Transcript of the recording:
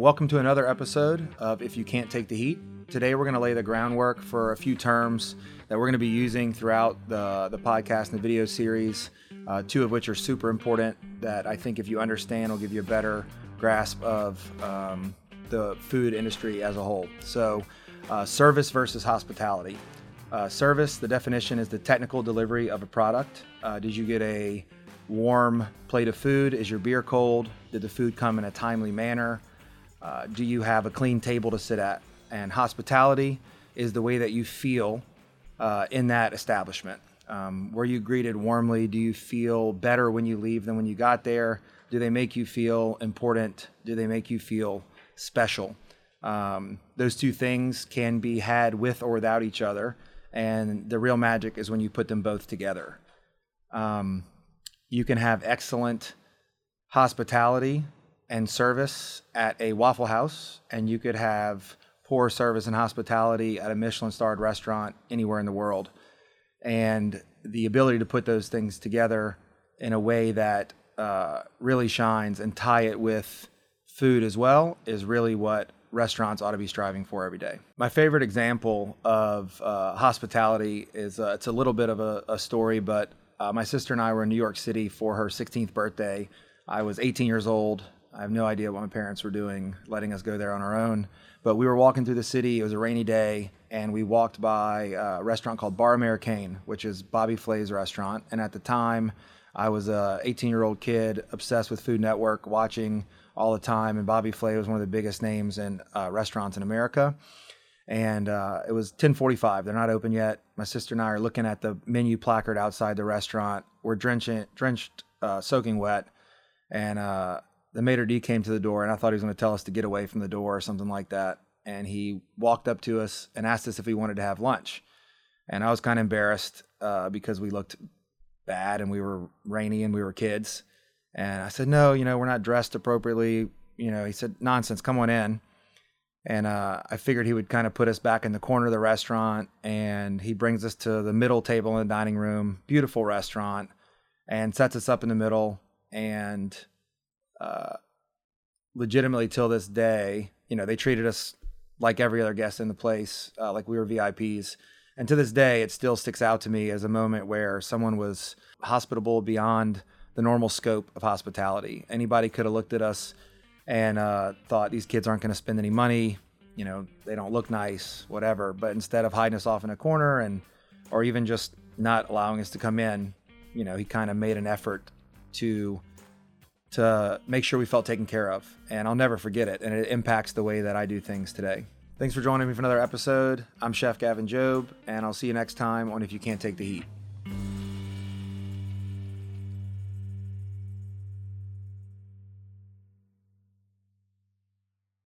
Welcome to another episode of If You Can't Take the Heat. Today we're going to lay the groundwork for a few terms that we're going to be using throughout the, the podcast and the video series, uh, two of which are super important that I think if you understand will give you a better grasp of um, the food industry as a whole. So, uh, service versus hospitality. Uh, service, the definition is the technical delivery of a product. Uh, did you get a warm plate of food? Is your beer cold? Did the food come in a timely manner? Uh, do you have a clean table to sit at? And hospitality is the way that you feel uh, in that establishment. Um, were you greeted warmly? Do you feel better when you leave than when you got there? Do they make you feel important? Do they make you feel special? Um, those two things can be had with or without each other, and the real magic is when you put them both together. Um, you can have excellent hospitality and service at a Waffle House, and you could have poor service and hospitality at a Michelin starred restaurant anywhere in the world. And the ability to put those things together in a way that uh, really shines and tie it with food as well is really what restaurants ought to be striving for every day. My favorite example of uh, hospitality is uh, it's a little bit of a, a story, but uh, my sister and I were in New York City for her 16th birthday. I was 18 years old. I have no idea what my parents were doing, letting us go there on our own. But we were walking through the city. It was a rainy day, and we walked by a restaurant called Bar Americain, which is Bobby Flay's restaurant. And at the time, I was a 18 year old kid obsessed with Food Network, watching all the time. And Bobby Flay was one of the biggest names in uh, restaurants in America. And uh, it was 10:45. They're not open yet. My sister and I are looking at the menu placard outside the restaurant. We're drenching, drenched, uh, soaking wet, and uh, the maitre d came to the door and I thought he was going to tell us to get away from the door or something like that. And he walked up to us and asked us if we wanted to have lunch. And I was kind of embarrassed uh, because we looked bad and we were rainy and we were kids. And I said, no, you know, we're not dressed appropriately. You know, he said, nonsense, come on in. And uh, I figured he would kind of put us back in the corner of the restaurant. And he brings us to the middle table in the dining room, beautiful restaurant, and sets us up in the middle. And uh, legitimately till this day, you know, they treated us like every other guest in the place, uh, like we were VIPs. And to this day, it still sticks out to me as a moment where someone was hospitable beyond the normal scope of hospitality. Anybody could have looked at us and uh, thought these kids aren't going to spend any money. You know, they don't look nice, whatever. But instead of hiding us off in a corner and, or even just not allowing us to come in, you know, he kind of made an effort to to make sure we felt taken care of. And I'll never forget it. And it impacts the way that I do things today. Thanks for joining me for another episode. I'm Chef Gavin Job, and I'll see you next time on If You Can't Take the Heat.